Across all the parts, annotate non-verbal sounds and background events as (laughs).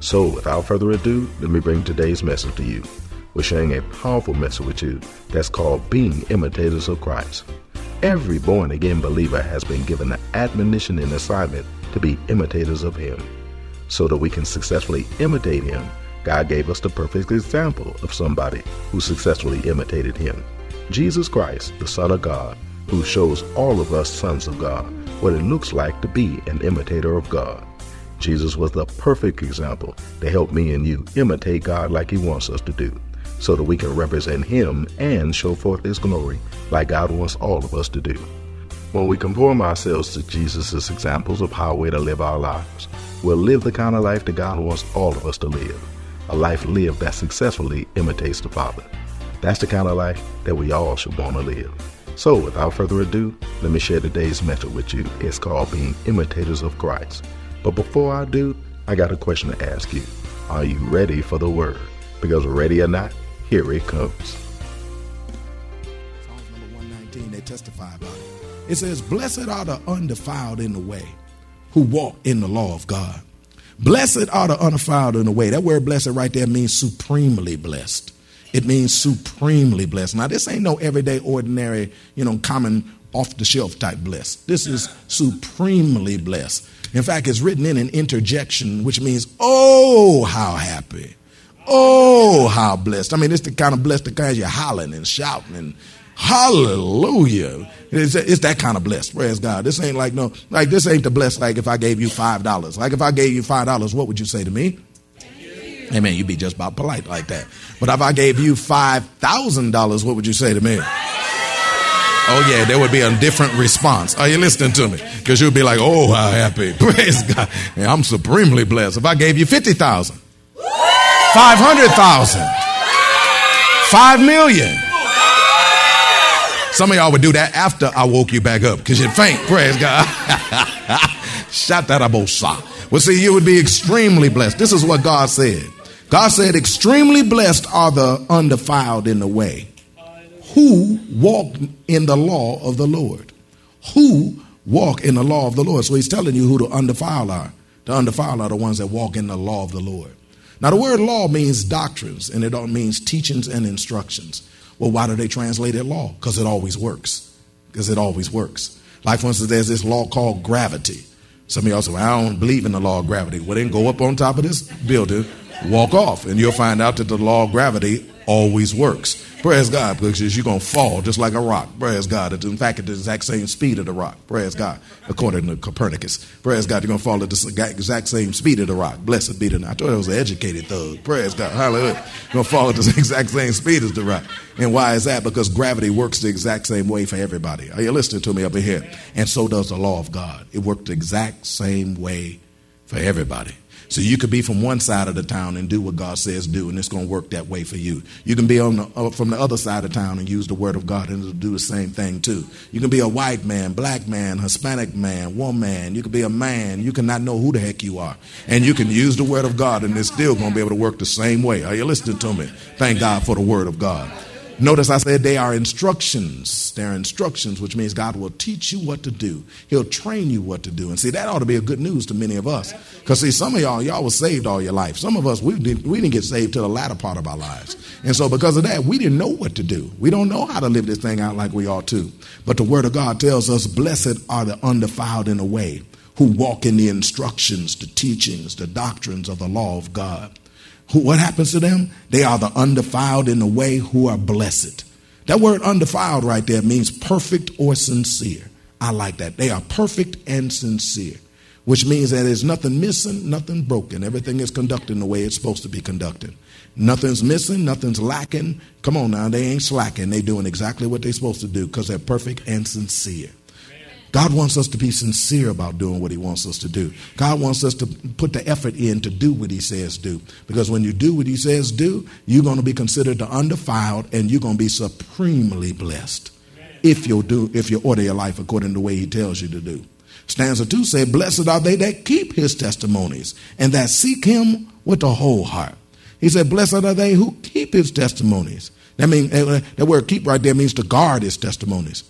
So, without further ado, let me bring today's message to you. We're sharing a powerful message with you that's called Being Imitators of Christ. Every born again believer has been given the admonition and assignment to be imitators of Him. So that we can successfully imitate Him, God gave us the perfect example of somebody who successfully imitated Him Jesus Christ, the Son of God, who shows all of us sons of God what it looks like to be an imitator of God. Jesus was the perfect example to help me and you imitate God like He wants us to do, so that we can represent Him and show forth His glory like God wants all of us to do. When we conform ourselves to Jesus' examples of how we're to live our lives, we'll live the kind of life that God wants all of us to live. A life lived that successfully imitates the Father. That's the kind of life that we all should want to live. So, without further ado, let me share today's message with you. It's called Being Imitators of Christ. But before I do, I got a question to ask you. Are you ready for the word? Because ready or not, here it comes. Psalms number 119, they testify about it. It says, Blessed are the undefiled in the way who walk in the law of God. Blessed are the undefiled in the way. That word blessed right there means supremely blessed. It means supremely blessed. Now, this ain't no everyday, ordinary, you know, common off the shelf type blessed. This is supremely blessed. In fact, it's written in an interjection, which means, oh, how happy. Oh, how blessed. I mean, it's the kind of blessed that kind you're hollering and shouting and hallelujah. It's, it's that kind of blessed. Praise God. This ain't like no, like this ain't the blessed like if I gave you $5. Like if I gave you $5, what would you say to me? Amen. You'd be just about polite like that. But if I gave you $5,000, what would you say to me? Oh, yeah, there would be a different response. Are you listening to me? Because you'd be like, oh, how happy. (laughs) Praise God. Yeah, I'm supremely blessed. If I gave you 50,000, 500,000, 5 million. Some of y'all would do that after I woke you back up because you'd faint. Praise God. (laughs) Shout that abosa. Well, see, you would be extremely blessed. This is what God said. God said, extremely blessed are the undefiled in the way who walk in the law of the Lord. Who walk in the law of the Lord. So he's telling you who the undefiled are. The undefiled are the ones that walk in the law of the Lord. Now, the word law means doctrines, and it all means teachings and instructions. Well, why do they translate it law? Because it always works. Because it always works. Like, for instance, there's this law called gravity. Some of y'all say, well, I don't believe in the law of gravity. Well, then go up on top of this building, walk off, and you'll find out that the law of gravity always works. Praise God, because you're going to fall just like a rock. Praise God. In fact, at the exact same speed of the rock. Praise God, according to Copernicus. Praise God, you're going to fall at the exact same speed of the rock. Blessed be the I thought I was an educated thug. Praise God. Hallelujah. You're going to fall at the (laughs) exact same speed as the rock. And why is that? Because gravity works the exact same way for everybody. Are you listening to me up here? And so does the law of God. It worked the exact same way for everybody. So you could be from one side of the town and do what God says do, and it's going to work that way for you. You can be on the, uh, from the other side of town and use the word of God and it'll do the same thing too. You can be a white man, black man, Hispanic man, woman. You can be a man. You cannot know who the heck you are, and you can use the word of God, and it's still going to be able to work the same way. Are you listening to me? Thank God for the word of God. Notice I said they are instructions. They're instructions, which means God will teach you what to do. He'll train you what to do. And see, that ought to be a good news to many of us. Because see, some of y'all, y'all was saved all your life. Some of us, we didn't, we didn't get saved till the latter part of our lives. And so because of that, we didn't know what to do. We don't know how to live this thing out like we ought to. But the word of God tells us, blessed are the undefiled in the way who walk in the instructions, the teachings, the doctrines of the law of God. What happens to them? They are the undefiled in the way who are blessed. That word undefiled right there means perfect or sincere. I like that. They are perfect and sincere, which means that there's nothing missing, nothing broken. Everything is conducted the way it's supposed to be conducted. Nothing's missing, nothing's lacking. Come on now, they ain't slacking. They're doing exactly what they're supposed to do because they're perfect and sincere. God wants us to be sincere about doing what He wants us to do. God wants us to put the effort in to do what He says do. Because when you do what He says do, you're going to be considered the undefiled and you're going to be supremely blessed if you'll do if you order your life according to the way He tells you to do. Stanza 2 said, Blessed are they that keep His testimonies and that seek Him with the whole heart. He said, Blessed are they who keep His testimonies. That means that word keep right there means to guard His testimonies.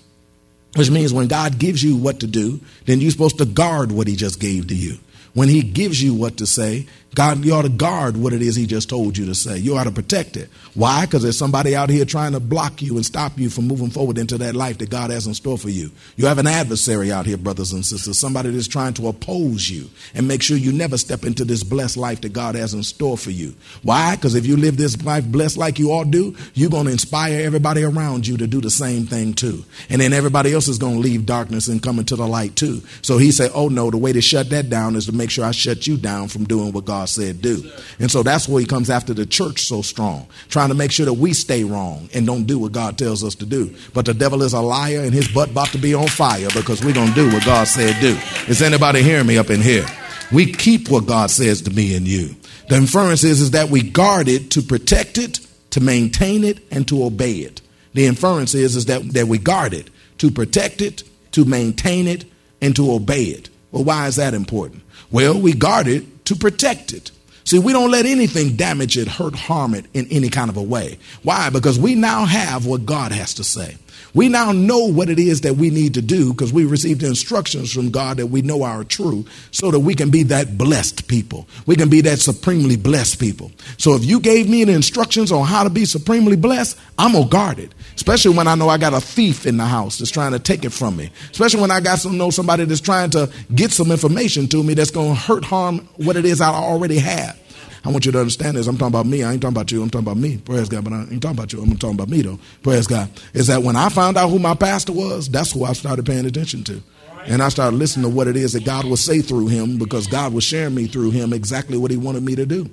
Which means when God gives you what to do, then you're supposed to guard what He just gave to you. When He gives you what to say, God, you ought to guard what it is He just told you to say. You ought to protect it. Why? Because there's somebody out here trying to block you and stop you from moving forward into that life that God has in store for you. You have an adversary out here, brothers and sisters, somebody that's trying to oppose you and make sure you never step into this blessed life that God has in store for you. Why? Because if you live this life blessed like you all do, you're going to inspire everybody around you to do the same thing too. And then everybody else is going to leave darkness and come into the light too. So he said, Oh no, the way to shut that down is to make sure I shut you down from doing what God said do. And so that's where he comes after the church so strong, trying to make sure that we stay wrong and don't do what God tells us to do. But the devil is a liar and his butt about to be on fire because we're going to do what God said do. Is anybody hearing me up in here? We keep what God says to me and you. The inference is, is that we guard it to protect it, to maintain it, and to obey it. The inference is, is that, that we guard it to protect it, to maintain it, and to obey it. Well, why is that important? Well, we guard it to protect it. See, we don't let anything damage it, hurt, harm it in any kind of a way. Why? Because we now have what God has to say. We now know what it is that we need to do because we received instructions from God that we know are true so that we can be that blessed people. We can be that supremely blessed people. So if you gave me the instructions on how to be supremely blessed, I'm going to guard it. Especially when I know I got a thief in the house that's trying to take it from me. Especially when I got to know somebody that's trying to get some information to me that's going to hurt, harm what it is I already have. I want you to understand this. I'm talking about me. I ain't talking about you. I'm talking about me. Praise God. But I ain't talking about you. I'm talking about me, though. Praise God. Is that when I found out who my pastor was, that's who I started paying attention to. And I started listening to what it is that God would say through him because God was sharing me through him exactly what he wanted me to do.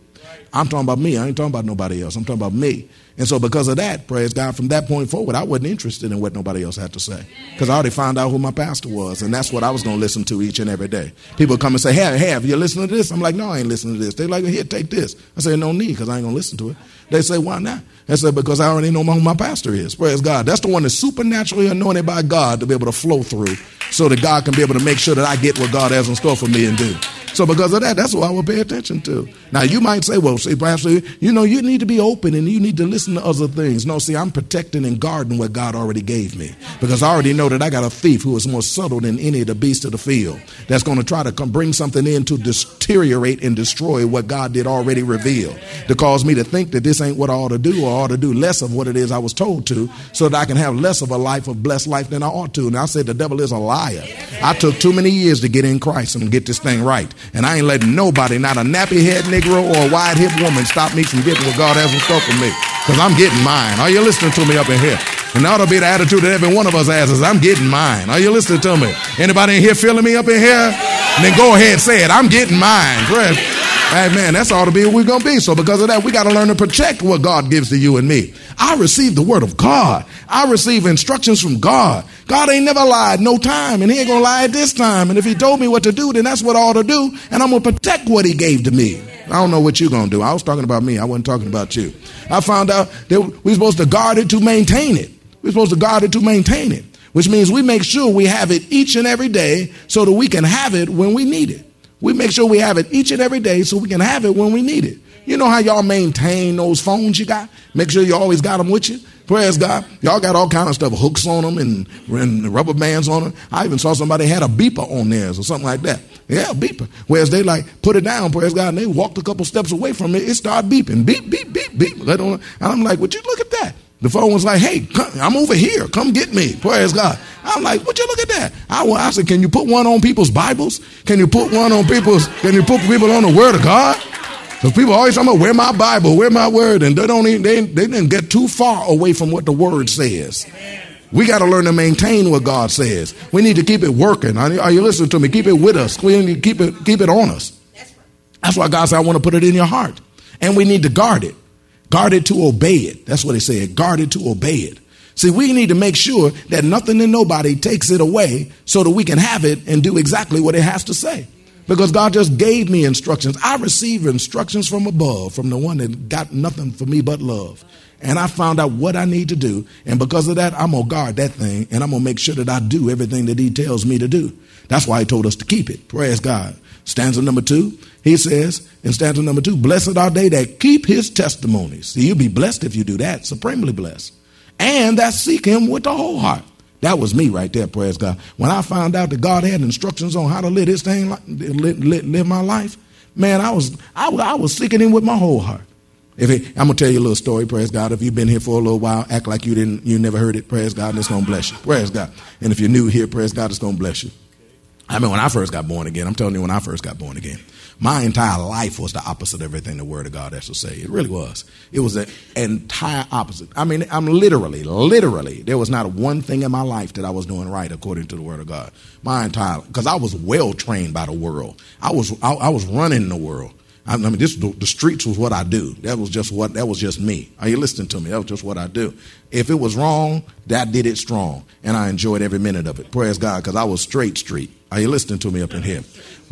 I'm talking about me. I ain't talking about nobody else. I'm talking about me. And so, because of that, praise God, from that point forward, I wasn't interested in what nobody else had to say. Because I already found out who my pastor was. And that's what I was going to listen to each and every day. People come and say, Hey, hey, have you listened to this? I'm like, No, I ain't listening to this. They're like, Here, take this. I say, No need, because I ain't going to listen to it. They say, Why not? I said, Because I already know who my pastor is. Praise God. That's the one that's supernaturally anointed by God to be able to flow through so that God can be able to make sure that I get what God has in store for me and do. So because of that, that's what I will pay attention to. Now you might say, well, see, perhaps you know you need to be open and you need to listen to other things. No, see, I'm protecting and guarding what God already gave me because I already know that I got a thief who is more subtle than any of the beasts of the field that's going to try to come bring something in to deteriorate and destroy what God did already reveal to cause me to think that this ain't what I ought to do or I ought to do less of what it is I was told to so that I can have less of a life of blessed life than I ought to. And I said the devil is a liar. I took too many years to get in Christ and get this thing right. And I ain't letting nobody, not a nappy head Negro or a wide hip woman, stop me from getting what God has in store for me. Because I'm getting mine. Are you listening to me up in here? And that ought to be the attitude that every one of us has is I'm getting mine. Are you listening to me? Anybody in here feeling me up in here? And then go ahead and say it. I'm getting mine. Praise. Hey man, that's all to be we're gonna be. So because of that, we gotta learn to protect what God gives to you and me. I receive the word of God. I receive instructions from God. God ain't never lied no time, and he ain't gonna lie at this time. And if he told me what to do, then that's what I ought to do, and I'm gonna protect what he gave to me. I don't know what you're gonna do. I was talking about me, I wasn't talking about you. I found out that we're supposed to guard it to maintain it. We're supposed to guard it to maintain it, which means we make sure we have it each and every day so that we can have it when we need it. We make sure we have it each and every day so we can have it when we need it. You know how y'all maintain those phones you got? Make sure you always got them with you. Praise God. Y'all got all kind of stuff, hooks on them and, and rubber bands on them. I even saw somebody had a beeper on theirs or something like that. Yeah, beeper. Whereas they like put it down, praise God, and they walked a couple steps away from it. It started beeping, beep, beep, beep, beep. And I'm like, would you look at that? The phone was like, hey, come, I'm over here. Come get me. Praise God. I'm like, would you look at that? I, I said, can you put one on people's Bibles? Can you put one on people's, can you put people on the Word of God? Because people always talking about where my Bible, where my Word, and they don't even, they, they didn't get too far away from what the Word says. We got to learn to maintain what God says. We need to keep it working. Are you listening to me? Keep it with us. We need to keep it, keep it on us. That's why God said, I want to put it in your heart. And we need to guard it. Guard it to obey it. That's what he said. Guarded to obey it. See, we need to make sure that nothing and nobody takes it away so that we can have it and do exactly what it has to say. Because God just gave me instructions. I receive instructions from above, from the one that got nothing for me but love. And I found out what I need to do. And because of that, I'm going to guard that thing and I'm going to make sure that I do everything that He tells me to do. That's why He told us to keep it. Praise God. Stanza number two, He says in stanza number two, Blessed are they that keep His testimonies. See, you'll be blessed if you do that, supremely blessed. And that seek Him with the whole heart. That was me right there, praise God. When I found out that God had instructions on how to live this thing, live, my life, man, I was, I, I was seeking Him with my whole heart. If it, I'm gonna tell you a little story, praise God. If you've been here for a little while, act like you didn't, you never heard it, praise God, and it's gonna bless you, praise God. And if you're new here, praise God, it's gonna bless you. I mean, when I first got born again, I'm telling you, when I first got born again, my entire life was the opposite of everything the Word of God has to say. It really was. It was the entire opposite. I mean, I'm literally, literally, there was not one thing in my life that I was doing right according to the Word of God. My entire, because I was well trained by the world. I was, I, I was running the world. I mean, this the streets was what I do. That was just what that was just me. Are you listening to me? That was just what I do. If it was wrong, that did it strong, and I enjoyed every minute of it. Praise God, because I was straight street. Are you listening to me up in here?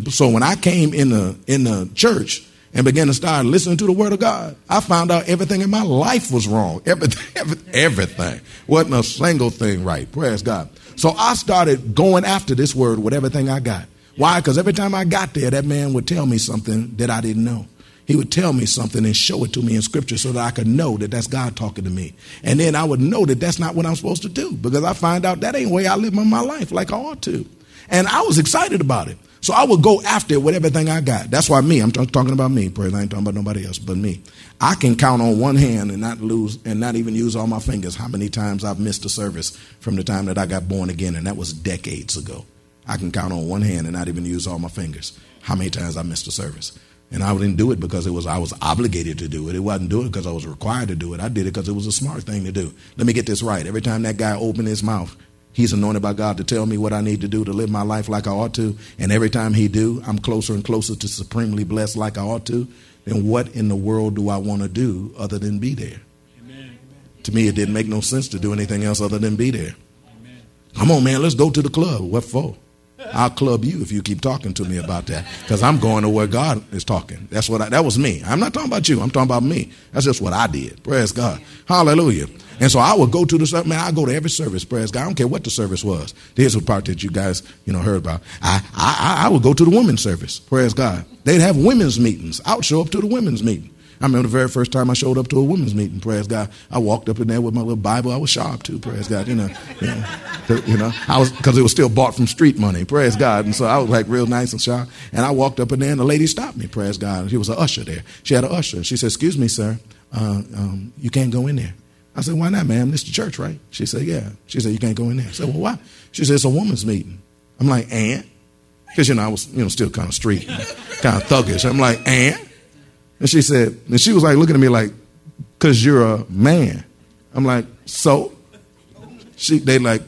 So when I came in the in the church and began to start listening to the Word of God, I found out everything in my life was wrong. (laughs) Everything, everything wasn't a single thing right. Praise God. So I started going after this Word with everything I got. Why? Because every time I got there, that man would tell me something that I didn't know. He would tell me something and show it to me in scripture so that I could know that that's God talking to me. And then I would know that that's not what I'm supposed to do because I find out that ain't the way I live my life like I ought to. And I was excited about it. So I would go after it with everything I got. That's why me, I'm t- talking about me, praise. I ain't talking about nobody else but me. I can count on one hand and not lose and not even use all my fingers how many times I've missed a service from the time that I got born again, and that was decades ago. I can count on one hand and not even use all my fingers how many times I missed a service. And I didn't do it because it was I was obligated to do it. It wasn't doing it because I was required to do it. I did it because it was a smart thing to do. Let me get this right. Every time that guy opened his mouth, he's anointed by God to tell me what I need to do to live my life like I ought to. And every time he do, I'm closer and closer to supremely blessed like I ought to. Then what in the world do I want to do other than be there? Amen. To me, it didn't make no sense to do anything else other than be there. Amen. Come on, man, let's go to the club. What for? I'll club you if you keep talking to me about that. Because I'm going to where God is talking. That's what I, that was me. I'm not talking about you. I'm talking about me. That's just what I did. Praise God. Hallelujah. And so I would go to the. Man, I go to every service. Praise God. I don't care what the service was. Here's the part that you guys, you know, heard about. I, I, I would go to the women's service. Praise God. They'd have women's meetings. I would show up to the women's meeting. I remember the very first time I showed up to a women's meeting. Praise God! I walked up in there with my little Bible. I was sharp too. Praise God! You know, you know, you know I was because it was still bought from street money. Praise God! And so I was like real nice and sharp. And I walked up in there, and the lady stopped me. Praise God! She was an usher there. She had an usher. She said, "Excuse me, sir, uh, um, you can't go in there." I said, "Why not, ma'am? This is the church, right?" She said, "Yeah." She said, "You can't go in there." I said, "Well, why?" She said, "It's a woman's meeting." I'm like, "And?" Because you know I was you know still kind of street, kind of thuggish. I'm like, "And?" And she said, and she was like looking at me like, because you're a man. I'm like, so? She, they like,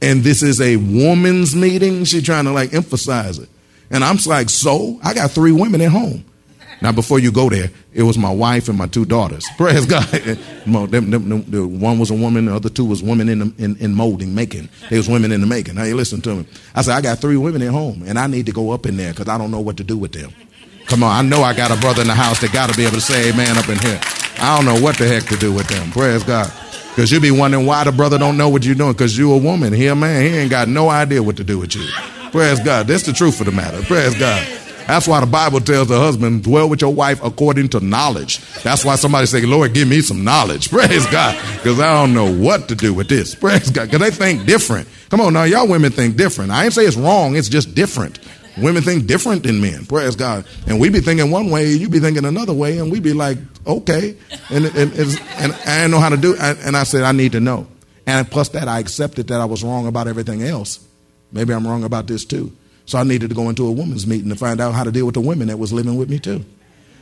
and this is a woman's meeting? She trying to like emphasize it. And I'm like, so? I got three women at home. Now, before you go there, it was my wife and my two daughters. (laughs) Praise God. one was a woman, the other two was women in, the, in, in molding, making. They was women in the making. Now, you listen to me. I said, I got three women at home, and I need to go up in there because I don't know what to do with them. Come on, I know I got a brother in the house that got to be able to say amen up in here. I don't know what the heck to do with them. Praise God. Because you be wondering why the brother don't know what you're doing because you a woman. He a man. He ain't got no idea what to do with you. Praise God. That's the truth of the matter. Praise God. That's why the Bible tells the husband, dwell with your wife according to knowledge. That's why somebody say, Lord, give me some knowledge. (laughs) Praise God. Because I don't know what to do with this. Praise God. Because they think different. Come on now, y'all women think different. I ain't say it's wrong, it's just different. Women think different than men. Praise God. And we be thinking one way, you be thinking another way, and we be like, okay. And and, and, and I didn't know how to do it. And I said, I need to know. And plus that, I accepted that I was wrong about everything else. Maybe I'm wrong about this too. So I needed to go into a women's meeting to find out how to deal with the women that was living with me too.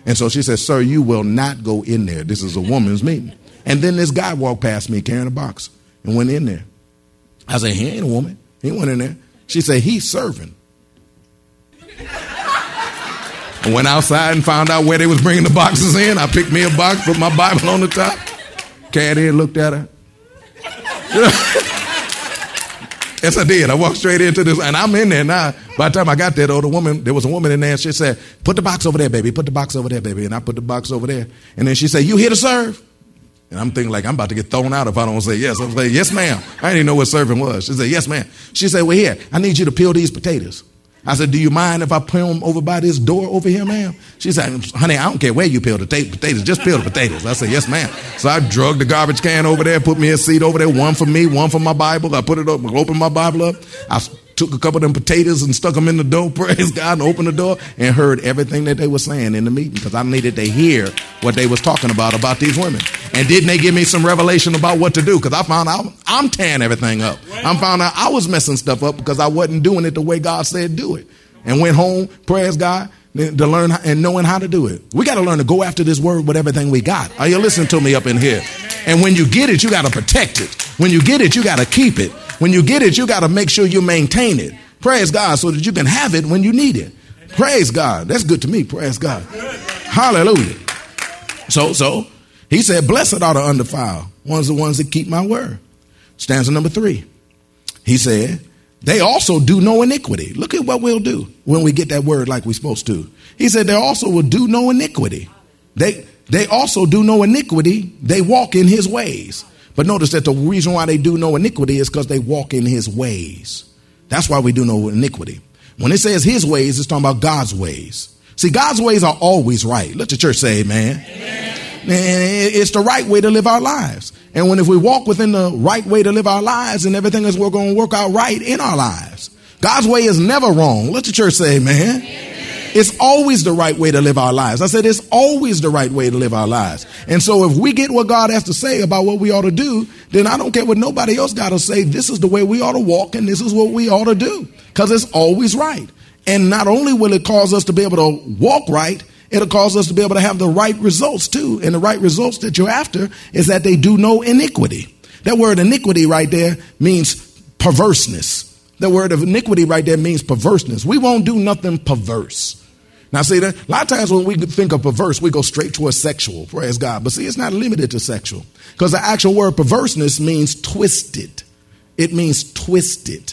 And so she said, Sir, you will not go in there. This is a woman's meeting. And then this guy walked past me carrying a box and went in there. I said, He ain't a woman. He went in there. She said, He's serving. I went outside and found out where they was bringing the boxes in. I picked me a box, put my Bible on the top. Cat looked at her. (laughs) Yes, I did. I walked straight into this, and I'm in there now. By the time I got there, though, the woman, there was a woman in there, and she said, "Put the box over there, baby. Put the box over there, baby." And I put the box over there, and then she said, "You here to serve?" And I'm thinking like I'm about to get thrown out if I don't say yes. I'm like, "Yes, ma'am." I didn't even know what serving was. She said, "Yes, ma'am." She said, "Well, here, I need you to peel these potatoes." I said, Do you mind if I peel them over by this door over here, ma'am? She said, Honey, I don't care where you peel the potatoes, just peel the potatoes. I said, Yes, ma'am. So I drug the garbage can over there, put me a seat over there, one for me, one for my Bible. I put it up, opened my Bible up. I took a couple of them potatoes and stuck them in the door, (laughs) praise God, and opened the door and heard everything that they were saying in the meeting because I needed to hear what they was talking about about these women. And didn't they give me some revelation about what to do? Because I found out I'm tearing everything up. I found out I was messing stuff up because I wasn't doing it the way God said do it. And went home, praise God, to learn and knowing how to do it. We got to learn to go after this word with everything we got. Are you listening to me up in here? And when you get it, you got to protect it. When you get it, you got to keep it. When you get it, you got to make sure you maintain it. Praise God so that you can have it when you need it. Praise God. That's good to me. Praise God. Hallelujah. So, so he said, Blessed are the undefiled, ones the ones that keep my word. Stanza number three. He said, They also do no iniquity. Look at what we'll do when we get that word like we're supposed to. He said, They also will do no iniquity. They they also do no iniquity. They walk in his ways. But notice that the reason why they do no iniquity is because they walk in his ways. That's why we do no iniquity. When it says his ways, it's talking about God's ways. See, God's ways are always right. Let the church say amen. amen. It's the right way to live our lives. And when if we walk within the right way to live our lives, and everything is we're going to work out right in our lives. God's way is never wrong. Let the church say amen. amen. It's always the right way to live our lives. I said it's always the right way to live our lives. And so if we get what God has to say about what we ought to do, then I don't care what nobody else got to say. This is the way we ought to walk and this is what we ought to do because it's always right. And not only will it cause us to be able to walk right, it'll cause us to be able to have the right results too. And the right results that you're after is that they do no iniquity. That word iniquity right there means perverseness. The word of iniquity right there means perverseness. We won't do nothing perverse. Now, see that a lot of times when we think of perverse, we go straight to a sexual. Praise God. But see, it's not limited to sexual because the actual word perverseness means twisted. It means twisted.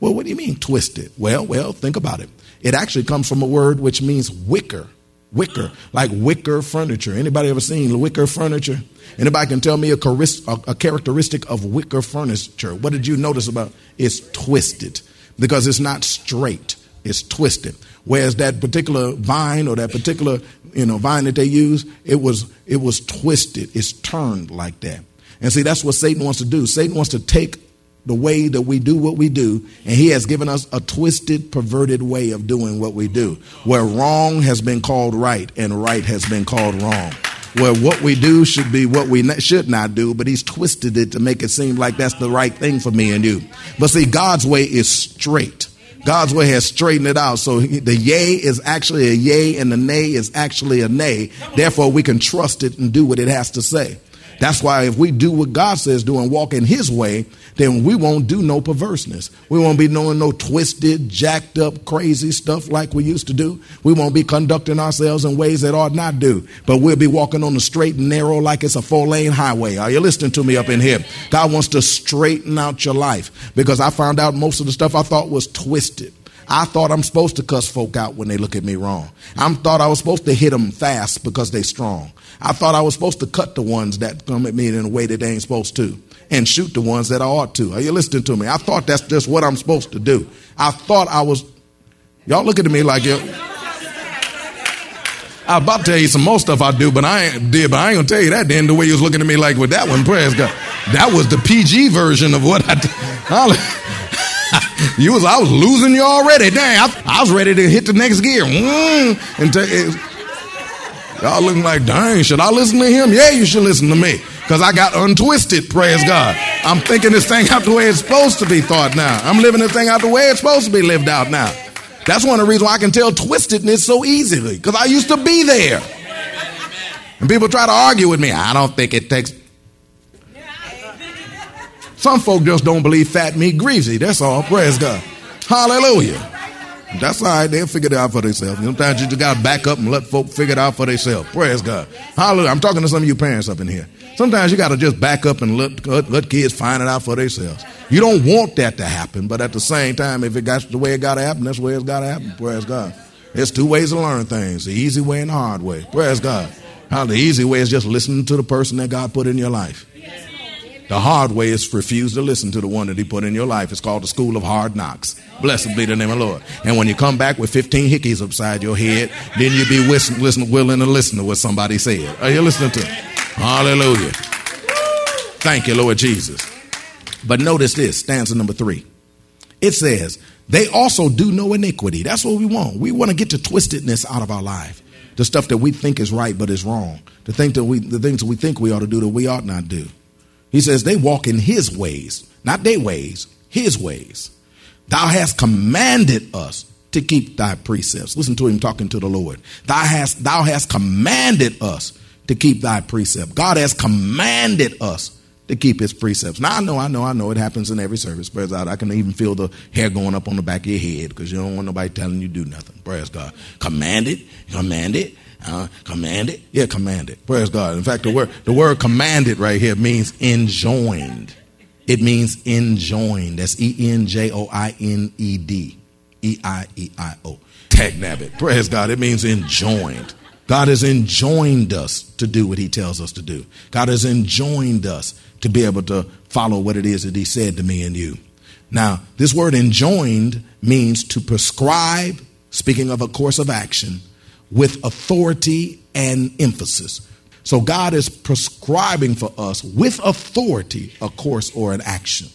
Well, what do you mean twisted? Well, well, think about it. It actually comes from a word which means wicker. Wicker, like wicker furniture. Anybody ever seen wicker furniture? Anybody can tell me a, a characteristic of wicker furniture? What did you notice about? It's twisted because it's not straight. It's twisted. Whereas that particular vine or that particular you know vine that they use, it was it was twisted. It's turned like that. And see, that's what Satan wants to do. Satan wants to take the way that we do what we do, and he has given us a twisted, perverted way of doing what we do, where wrong has been called right and right has been called wrong. Where what we do should be what we should not do, but he's twisted it to make it seem like that's the right thing for me and you. But see, God's way is straight. God's way has straightened it out. So the yay is actually a yay and the nay is actually a nay. Therefore, we can trust it and do what it has to say. That's why if we do what God says do and walk in His way, then we won't do no perverseness. We won't be doing no twisted, jacked up, crazy stuff like we used to do. We won't be conducting ourselves in ways that ought not do. But we'll be walking on the straight and narrow like it's a four lane highway. Are you listening to me up in here? God wants to straighten out your life because I found out most of the stuff I thought was twisted. I thought I'm supposed to cuss folk out when they look at me wrong. I thought I was supposed to hit them fast because they strong. I thought I was supposed to cut the ones that come at me in a way that they ain't supposed to and shoot the ones that I ought to. Are you listening to me? I thought that's just what I'm supposed to do. I thought I was, y'all looking at me like you. I about to tell you some more stuff I do, but I ain't did, but I ain't gonna tell you that then the way you was looking at me like with that one, praise God. That was the PG version of what I did. (laughs) you was I was losing you already. Dang, I, I was ready to hit the next gear. Mm, and t- Y'all looking like, dang, should I listen to him? Yeah, you should listen to me. because I got untwisted, praise God. I'm thinking this thing out the way it's supposed to be thought now. I'm living this thing out the way it's supposed to be lived out now. That's one of the reasons why I can tell twistedness so easily, because I used to be there. And people try to argue with me. I don't think it takes. Some folk just don't believe fat meat greasy. That's all. Praise God. Hallelujah. That's all right. They'll figure it out for themselves. Sometimes you just got to back up and let folk figure it out for themselves. Praise God. Hallelujah. I'm talking to some of you parents up in here. Sometimes you got to just back up and let, let, let, kids find it out for themselves. You don't want that to happen, but at the same time, if it got the way it got to happen, that's the way it's got to happen. Praise God. There's two ways to learn things the easy way and the hard way. Praise God. How the easy way is just listening to the person that God put in your life. The hard way is refuse to listen to the one that he put in your life. It's called the school of hard knocks. Blessed be the name of the Lord. And when you come back with 15 hickeys upside your head, then you be listen, listen, willing to listen to what somebody said. Are you listening to? Hallelujah. Thank you, Lord Jesus. But notice this, stanza number three. It says, they also do no iniquity. That's what we want. We want to get the twistedness out of our life. The stuff that we think is right but is wrong. The, thing that we, the things that we think we ought to do that we ought not do. He says they walk in his ways, not their ways, his ways. Thou hast commanded us to keep thy precepts. Listen to him talking to the Lord. Thou hast, thou hast commanded us to keep thy precept. God has commanded us to keep his precepts. Now I know, I know, I know it happens in every service. Praise God. I can even feel the hair going up on the back of your head because you don't want nobody telling you do nothing. Praise God. Commanded, commanded, uh, commanded? Yeah, commanded. Praise God. In fact, the word the word commanded right here means enjoined. It means enjoined. That's E N J O I N E D. E I E I O. Tag nabbit. Praise God. It means enjoined. God has enjoined us to do what he tells us to do. God has enjoined us to be able to follow what it is that he said to me and you. Now, this word enjoined means to prescribe, speaking of a course of action, with authority and emphasis. So God is prescribing for us with authority a course or an action.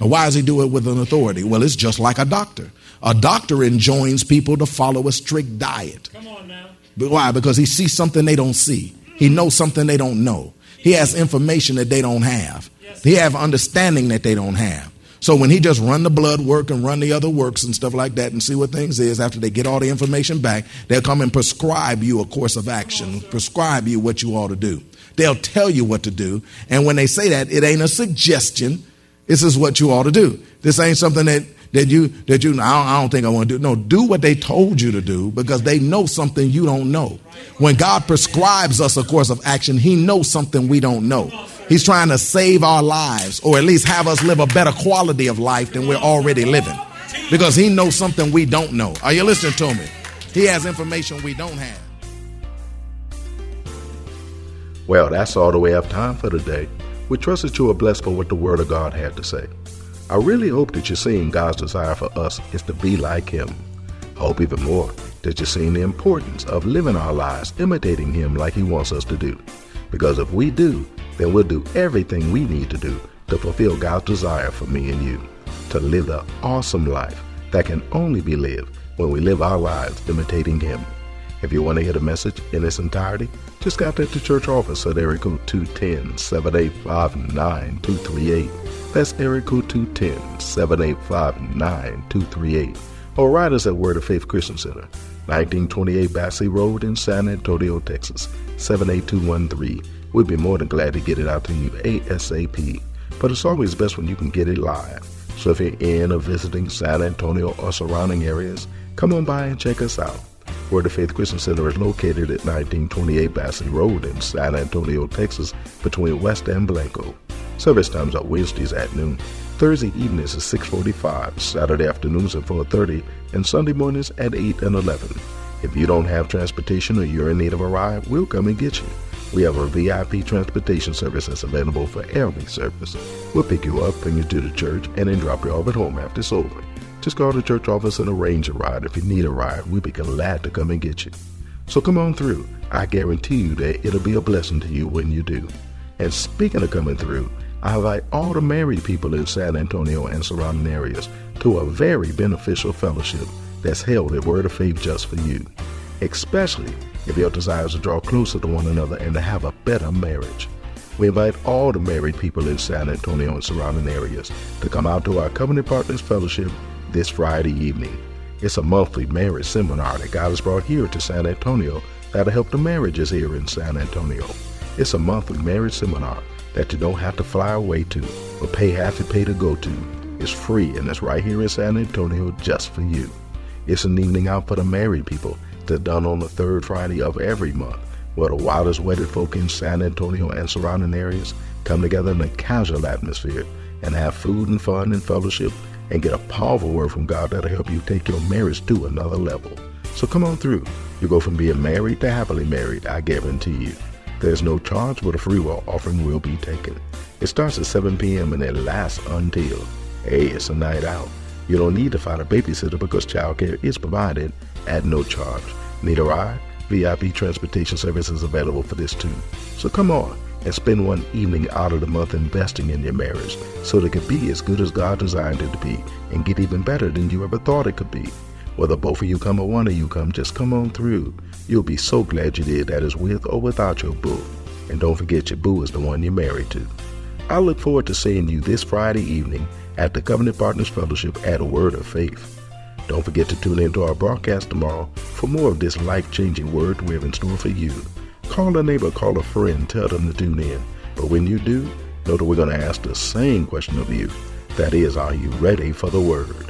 Now, why does he do it with an authority? Well, it's just like a doctor. A doctor enjoins people to follow a strict diet. Come on now. But why? Because he sees something they don't see. He knows something they don't know. He has information that they don't have. He have understanding that they don't have. So when he just run the blood work and run the other works and stuff like that and see what things is after they get all the information back, they'll come and prescribe you a course of action, prescribe you what you ought to do. They'll tell you what to do. And when they say that, it ain't a suggestion. This is what you ought to do. This ain't something that that you that you I don't, I don't think I want to do. No, do what they told you to do because they know something you don't know. When God prescribes us a course of action, He knows something we don't know. He's trying to save our lives or at least have us live a better quality of life than we're already living because he knows something we don't know. Are you listening to me? He has information we don't have. Well, that's all the way have time for today. We trust that you are blessed for what the Word of God had to say. I really hope that you're seeing God's desire for us is to be like Him. I hope even more that you're seeing the importance of living our lives imitating Him like He wants us to do. Because if we do, then we'll do everything we need to do to fulfill God's desire for me and you to live the awesome life that can only be lived when we live our lives imitating Him. If you want to hear the message in its entirety, just contact the church office at code 210 785 9238. That's area code 210 785 9238. Or write us at Word of Faith Christian Center, 1928 Basse Road in San Antonio, Texas, 78213. We'd be more than glad to get it out to you ASAP. But it's always best when you can get it live. So if you're in or visiting San Antonio or surrounding areas, come on by and check us out. Word of Faith Christian Center is located at 1928 Basse Road in San Antonio, Texas, between West and Blanco. Service times are Wednesdays at noon, Thursday evenings at 6:45, Saturday afternoons at 4:30, and Sunday mornings at 8 and 11. If you don't have transportation or you're in need of a ride, we'll come and get you. We have a VIP transportation service that's available for every service. We'll pick you up, bring you to the church, and then drop you off at home after it's over. Just call the church office and arrange a ride. If you need a ride, we'd be glad to come and get you. So come on through. I guarantee you that it'll be a blessing to you when you do. And speaking of coming through, I invite all the married people in San Antonio and surrounding areas to a very beneficial fellowship that's held at Word of Faith just for you, especially if your desire is to draw closer to one another and to have a better marriage. We invite all the married people in San Antonio and surrounding areas to come out to our Covenant Partners Fellowship this Friday evening. It's a monthly marriage seminar that God has brought here to San Antonio that'll help the marriages here in San Antonio. It's a monthly marriage seminar that you don't have to fly away to or pay half the pay to go to. It's free and it's right here in San Antonio just for you. It's an evening out for the married people that's done on the third Friday of every month, where the wildest wedded folk in San Antonio and surrounding areas come together in a casual atmosphere and have food and fun and fellowship and get a powerful word from God that'll help you take your marriage to another level. So come on through. You go from being married to happily married, I guarantee you. There's no charge, but a free will offering will be taken. It starts at 7 p.m. and it lasts until. Hey, it's a night out. You don't need to find a babysitter because childcare is provided at no charge. Need a ride? VIP transportation service is available for this too. So come on and spend one evening out of the month investing in your marriage so that it can be as good as God designed it to be and get even better than you ever thought it could be. Whether both of you come or one of you come, just come on through. You'll be so glad you did, that is with or without your boo. And don't forget your boo is the one you're married to. I look forward to seeing you this Friday evening at the Covenant Partners Fellowship at a Word of Faith. Don't forget to tune in to our broadcast tomorrow for more of this life changing word we have in store for you. Call a neighbor, call a friend, tell them to tune in. But when you do, know that we're going to ask the same question of you. That is, are you ready for the word?